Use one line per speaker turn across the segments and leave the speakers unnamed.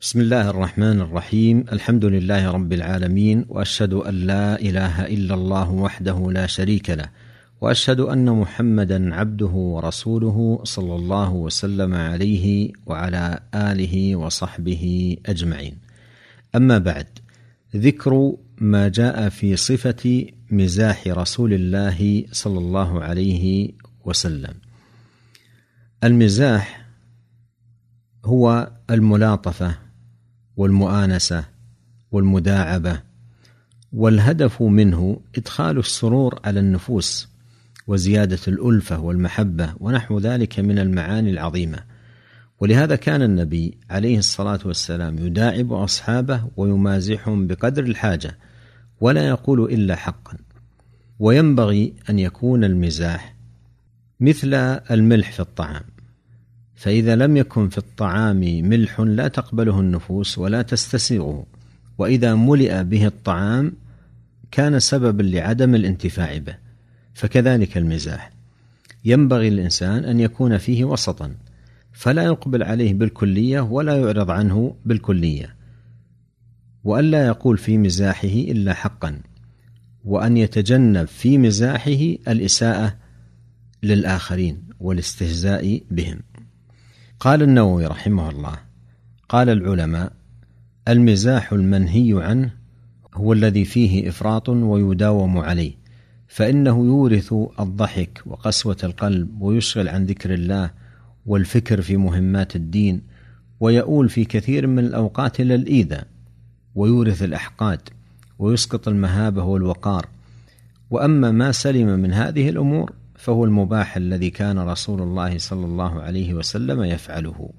بسم الله الرحمن الرحيم. الحمد لله رب العالمين وأشهد أن لا إله إلا الله وحده لا شريك له وأشهد أن محمدا عبده ورسوله صلى الله وسلم عليه وعلى آله وصحبه أجمعين. أما بعد ذكر ما جاء في صفة مزاح رسول الله صلى الله عليه وسلم. المزاح هو الملاطفة والمؤانسة والمداعبة والهدف منه إدخال السرور على النفوس وزيادة الألفة والمحبة ونحو ذلك من المعاني العظيمة. ولهذا كان النبي عليه الصلاة والسلام يداعب أصحابه ويمازحهم بقدر الحاجة ولا يقول إلا حقا. وينبغي أن يكون المزاح مثل الملح في الطعام. فإذا لم يكن في الطعام ملح لا تقبله النفوس ولا تستسيغه. وإذا ملئ به الطعام كان سببا لعدم الانتفاع به. فكذلك المزاح. ينبغي الإنسان أن يكون فيه وسطا. فلا يقبل عليه بالكلية ولا يعرض عنه بالكلية. وألا يقول في مزاحه إلا حقا. وأن يتجنب في مزاحه الإساءة للآخرين والاستهزاء بهم. قال النووي رحمه الله قال العلماء المزاح المنهي عنه هو الذي فيه إفراط ويداوم عليه فإنه يورث الضحك وقسوة القلب ويشغل عن ذكر الله والفكر في مهمات الدين ويؤول في كثير من الأوقات إلى الإيذاء ويورث الأحقاد ويسقط المهابة والوقار. وأما ما سلم من هذه الأمور فهو المباح الذي كان رسول الله صلى الله عليه وسلم يفعله.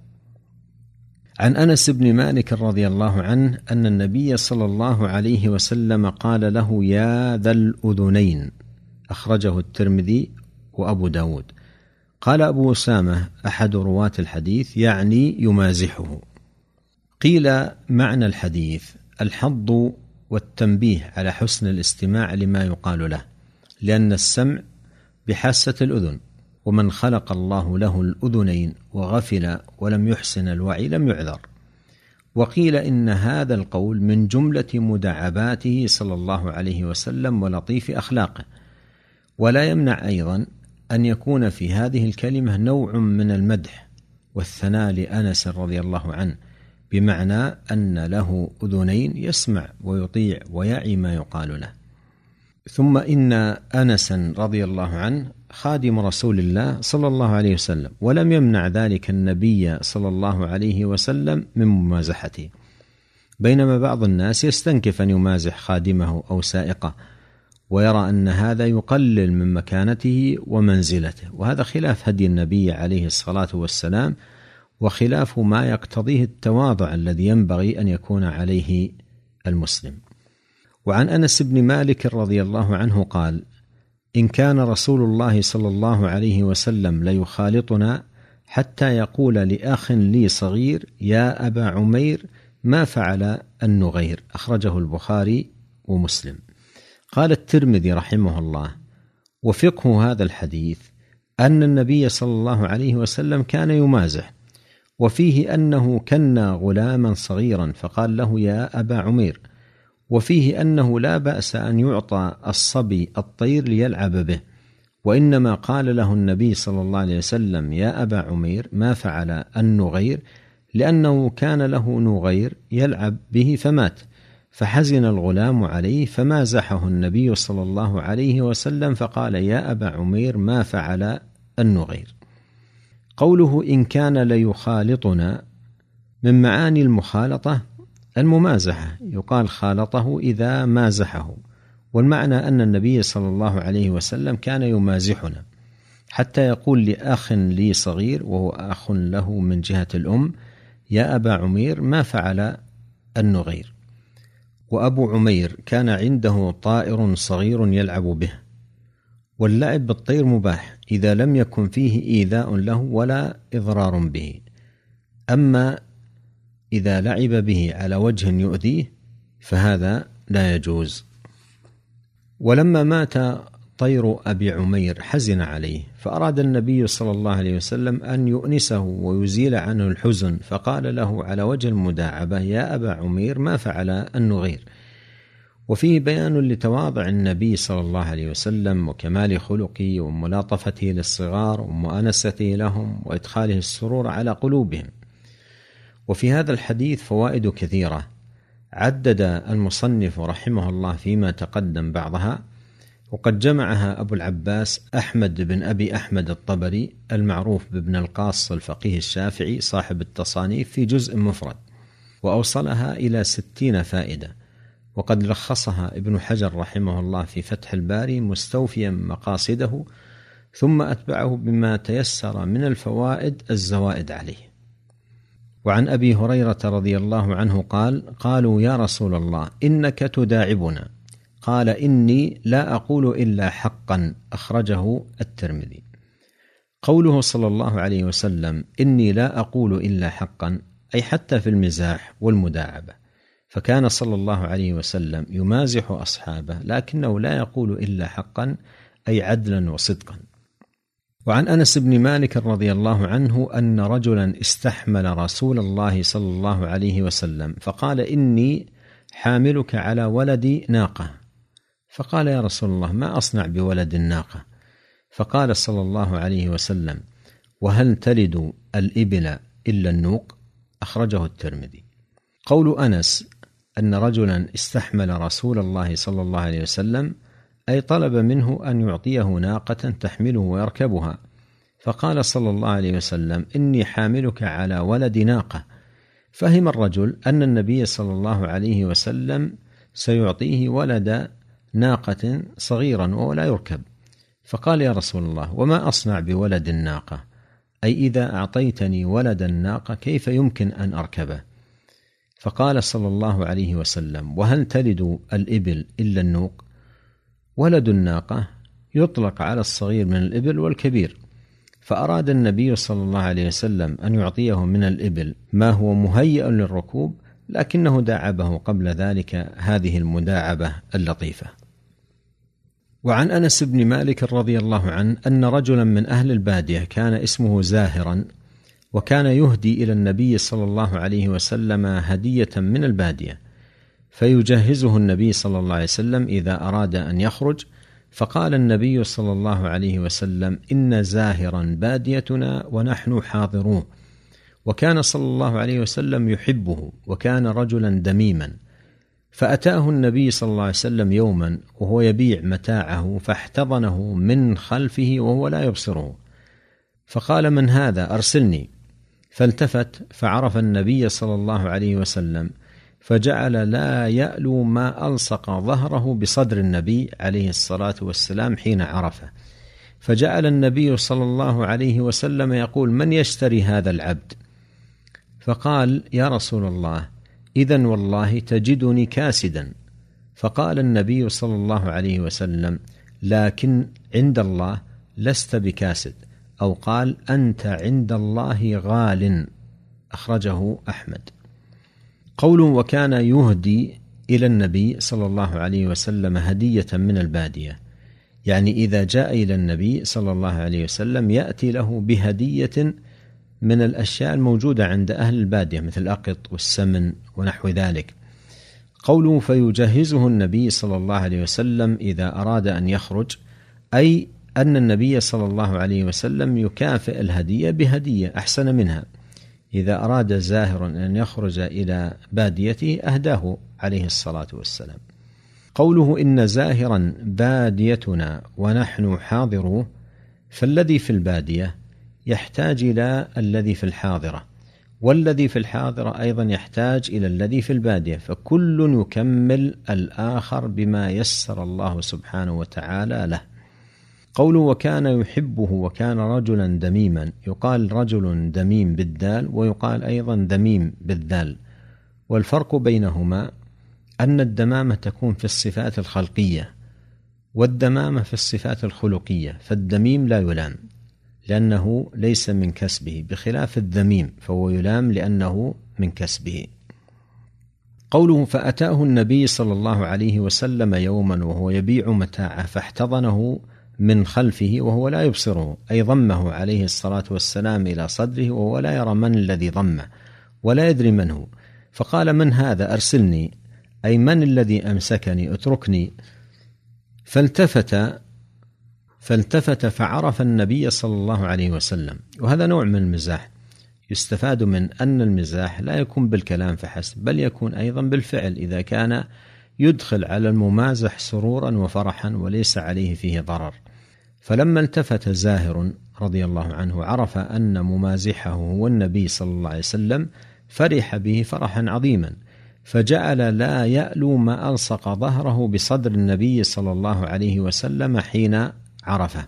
عن أنس بن مالك رضي الله عنه أن النبي صلى الله عليه وسلم قال له يا ذا الأذنين. أخرجه الترمذي وأبو داود. قال أبو أسامة أحد رواة الحديث يعني يمازحه. قيل معنى الحديث الحظ والتنبيه على حسن الاستماع لما يقال له لأن السمع بحاسة الأذن ومن خلق الله له الأذنين وغفل ولم يحسن الوعي لم يعذر. وقيل إن هذا القول من جملة مدعباته صلى الله عليه وسلم ولطيف أخلاقه. ولا يمنع أيضا أن يكون في هذه الكلمة نوع من المدح والثناء لأنس رضي الله عنه بمعنى أن له أذنين يسمع ويطيع ويعي ما يقال له. ثم إن انسا رضي الله عنه خادم رسول الله صلى الله عليه وسلم ولم يمنع ذلك النبي صلى الله عليه وسلم من ممازحته. بينما بعض الناس يستنكف أن يمازح خادمه أو سائقه ويرى أن هذا يقلل من مكانته ومنزلته. وهذا خلاف هدي النبي عليه الصلاة والسلام وخلاف ما يقتضيه التواضع الذي ينبغي أن يكون عليه المسلم. وعن أنس بن مالك رضي الله عنه قال إن كان رسول الله صلى الله عليه وسلم ليخالطنا حتى يقول لأخ لي صغير يا أبا عمير ما فعل النغير. أخرجه البخاري ومسلم. قال الترمذي رحمه الله وفقه هذا الحديث أن النبي صلى الله عليه وسلم كان يمازح وفيه أنه كنا غلاما صغيرا فقال له يا أبا عمير وفيه أنه لا بأس أن يعطى الصبي الطير ليلعب به وإنما قال له النبي صلى الله عليه وسلم يا أبا عمير ما فعل النغير؟ لأنه كان له نغير يلعب به فمات فحزن الغلام عليه فمازحه النبي صلى الله عليه وسلم فقال يا أبا عمير ما فعل النغير؟ قوله إن كان ليخالطنا من معاني المخالطة الممازحة. يقال خالطه إذا مازحه. والمعنى أن النبي صلى الله عليه وسلم كان يمازحنا. حتى يقول لأخ لي صغير وهو أخ له من جهة الأم يا أبا عمير ما فعل النغير؟ وأبو عمير كان عنده طائر صغير يلعب به. واللعب بالطير مباح إذا لم يكن فيه إيذاء له ولا إضرار به. أما إذا لعب به على وجه يؤذيه فهذا لا يجوز. ولما مات طير أبي عمير حزن عليه فأراد النبي صلى الله عليه وسلم أن يؤنسه ويزيل عنه الحزن فقال له على وجه المداعبة يا أبا عمير ما فعل النغير وفيه بيان لتواضع النبي صلى الله عليه وسلم وكمال خلقه وملاطفته للصغار ومؤانسته لهم وإدخاله السرور على قلوبهم. وفي هذا الحديث فوائد كثيرة. عدد المصنف رحمه الله فيما تقدم بعضها وقد جمعها أبو العباس أحمد بن أبي أحمد الطبري المعروف بابن القاص الفقيه الشافعي صاحب التصانيف في جزء مفرد وأوصلها إلى ستين فائدة. وقد لخصها ابن حجر رحمه الله في فتح الباري مستوفيا مقاصده ثم أتبعه بما تيسر من الفوائد الزوائد عليه. وعن أبي هريرة رضي الله عنه قال قالوا يا رسول الله إنك تداعبنا. قال إني لا أقول إلا حقا. أخرجه الترمذي. قوله صلى الله عليه وسلم إني لا أقول إلا حقا أي حتى في المزاح والمداعبة. فكان صلى الله عليه وسلم يمازح أصحابه لكنه لا يقول إلا حقا أي عدلا وصدقا. وعن أنس بن مالك رضي الله عنه أن رجلا استحمل رسول الله صلى الله عليه وسلم فقال إني حاملك على ولد ناقة. فقال يا رسول الله ما أصنع بولد الناقه فقال صلى الله عليه وسلم وهل تلد الإبل إلا النوق؟ أخرجه الترمذي. قول أنس أن رجلا استحمل رسول الله صلى الله عليه وسلم أي طلب منه أن يعطيه ناقة تحمله ويركبها. فقال صلى الله عليه وسلم إني حاملك على ولد ناقة. فهم الرجل أن النبي صلى الله عليه وسلم سيعطيه ولد ناقة صغيرا وهو لا يركب. فقال يا رسول الله وما أصنع بولد الناقة؟ أي إذا أعطيتني ولد الناقة كيف يمكن أن أركبه؟ فقال صلى الله عليه وسلم وهل تلد الإبل إلا النوق؟ ولد الناقة يطلق على الصغير من الإبل والكبير فأراد النبي صلى الله عليه وسلم أن يعطيه من الإبل ما هو مهيئ للركوب لكنه داعبه قبل ذلك هذه المداعبة اللطيفة. وعن أنس بن مالك رضي الله عنه أن رجلا من أهل البادية كان اسمه زاهرا وكان يهدي إلى النبي صلى الله عليه وسلم هدية من البادية فيجهزه النبي صلى الله عليه وسلم إذا أراد أن يخرج. فقال النبي صلى الله عليه وسلم إن زاهرا باديتنا ونحن حاضروه وكان صلى الله عليه وسلم يحبه وكان رجلا دميما. فأتاه النبي صلى الله عليه وسلم يوما وهو يبيع متاعه فاحتضنه من خلفه وهو لا يبصره. فقال من هذا؟ أرسلني. فالتفت فعرف النبي صلى الله عليه وسلم فجعل لا يألو ما ألصق ظهره بصدر النبي عليه الصلاة والسلام حين عرفه. فجعل النبي صلى الله عليه وسلم يقول من يشتري هذا العبد؟ فقال يا رسول الله إذا والله تجدني كاسدا. فقال النبي صلى الله عليه وسلم لكن عند الله لست بكاسد. أو قال أنت عند الله غال. أخرجه أحمد. قول وكان يهدي إلى النبي صلى الله عليه وسلم هدية من البادية. يعني إذا جاء إلى النبي صلى الله عليه وسلم يأتي له بهدية من الأشياء الموجودة عند أهل البادية مثل الأقط والسمن ونحو ذلك. قوله فيجهزه النبي صلى الله عليه وسلم إذا أراد أن يخرج أي أن النبي صلى الله عليه وسلم يكافئ الهدية بهدية أحسن منها. إذا أراد زاهر أن يخرج إلى باديته أهداه عليه الصلاة والسلام. قوله إن زاهرا باديتنا ونحن حاضروه فالذي في البادية يحتاج إلى الذي في الحاضرة والذي في الحاضرة أيضا يحتاج إلى الذي في البادية فكل يكمل الآخر بما يسر الله سبحانه وتعالى له. قوله وكان يحبه وكان رجلا دميما. يقال رجل دميم بالدال ويقال أيضا دميم بالذال. والفرق بينهما أن الدمامة تكون في الصفات الخلقية والدمامة في الصفات الخلقية فالدميم لا يلام لأنه ليس من كسبه بخلاف الذميم فهو يلام لأنه من كسبه. قوله فأتاه النبي صلى الله عليه وسلم يوما وهو يبيع متاعه فاحتضنه من خلفه وهو لا يبصره أي ضمه عليه الصلاة والسلام إلى صدره وهو لا يرى من الذي ضمه ولا يدري من هو. فقال من هذا؟ أرسلني. أي من الذي أمسكني؟ اتركني. فالتفت فالتفت فعرف النبي صلى الله عليه وسلم. وهذا نوع من المزاح. يستفاد من أن المزاح لا يكون بالكلام فحسب بل يكون أيضا بالفعل إذا كان يدخل على الممازح سرورا وفرحا وليس عليه فيه ضرر. فلما التفت زاهر رضي الله عنه عرف أن ممازحه هو النبي صلى الله عليه وسلم فرح به فرحا عظيما فجعل لا يألو ما ألصق ظهره بصدر النبي صلى الله عليه وسلم حين عرفه.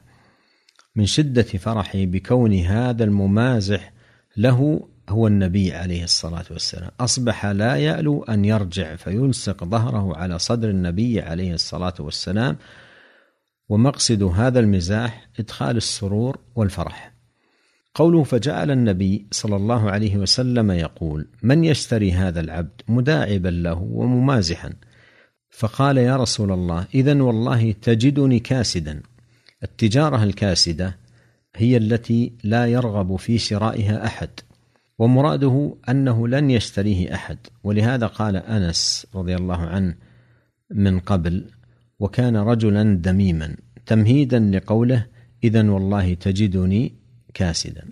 من شدة فرحه بكون هذا الممازح له هو النبي عليه الصلاة والسلام. أصبح لا يألو أن يرجع فيلصق ظهره على صدر النبي عليه الصلاة والسلام ومقصد هذا المزاح إدخال السرور والفرح. قوله فجعل النبي صلى الله عليه وسلم يقول من يشتري هذا العبد مداعبا له وممازحا؟ فقال يا رسول الله اذا والله تجدني كاسدا. التجارة الكاسدة هي التي لا يرغب في شرائها أحد ومراده أنه لن يشتريه أحد. ولهذا قال أنس رضي الله عنه من قبل وكان رجلا دميما تمهيدا لقوله اذا والله تجدني كاسدا.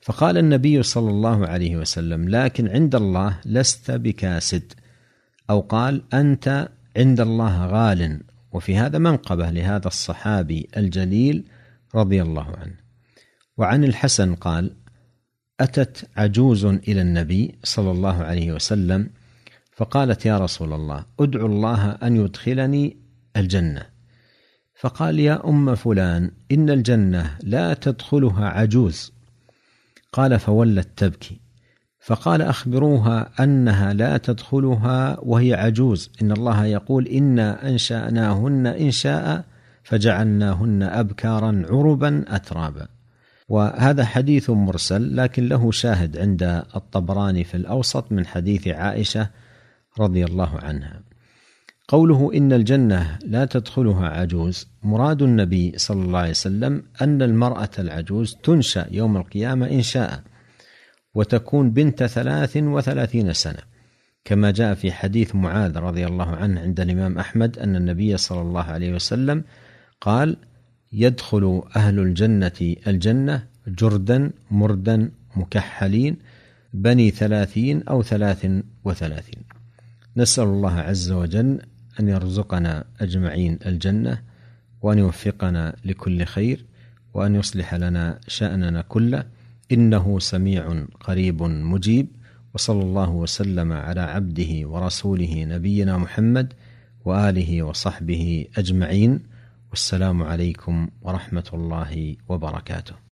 فقال النبي صلى الله عليه وسلم لكن عند الله لست بكاسد. أو قال أنت عند الله غال. وفي هذا منقبة لهذا الصحابي الجليل رضي الله عنه. وعن الحسن قال أتت عجوز إلى النبي صلى الله عليه وسلم فقالت يا رسول الله ادعو الله أن يدخلني الجنة. فقال يا أم فلان إن الجنة لا تدخلها عجوز. قال فولت تبكي. فقال أخبروها أنها لا تدخلها وهي عجوز. إن الله يقول إنا أنشأناهن انشاء فجعلناهن أبكارا عربا أترابا. وهذا حديث مرسل لكن له شاهد عند الطبراني في الأوسط من حديث عائشة رضي الله عنها. قوله إن الجنة لا تدخلها عجوز مراد النبي صلى الله عليه وسلم أن المرأة العجوز تنشأ يوم القيامة إن شاء وتكون بنت ثلاث وثلاثين سنة. كما جاء في حديث معاذ رضي الله عنه عند الإمام أحمد أن النبي صلى الله عليه وسلم قال يدخل أهل الجنة الجنة جردا مردا مكحلين بني ثلاثين أو ثلاث وثلاثين. نسأل الله عز وجل أن يرزقنا أجمعين الجنة وأن يوفقنا لكل خير وأن يصلح لنا شأننا كله. إنه سميع قريب مجيب. وصلى الله وسلم على عبده ورسوله نبينا محمد وآله وصحبه أجمعين. والسلام عليكم ورحمة الله وبركاته.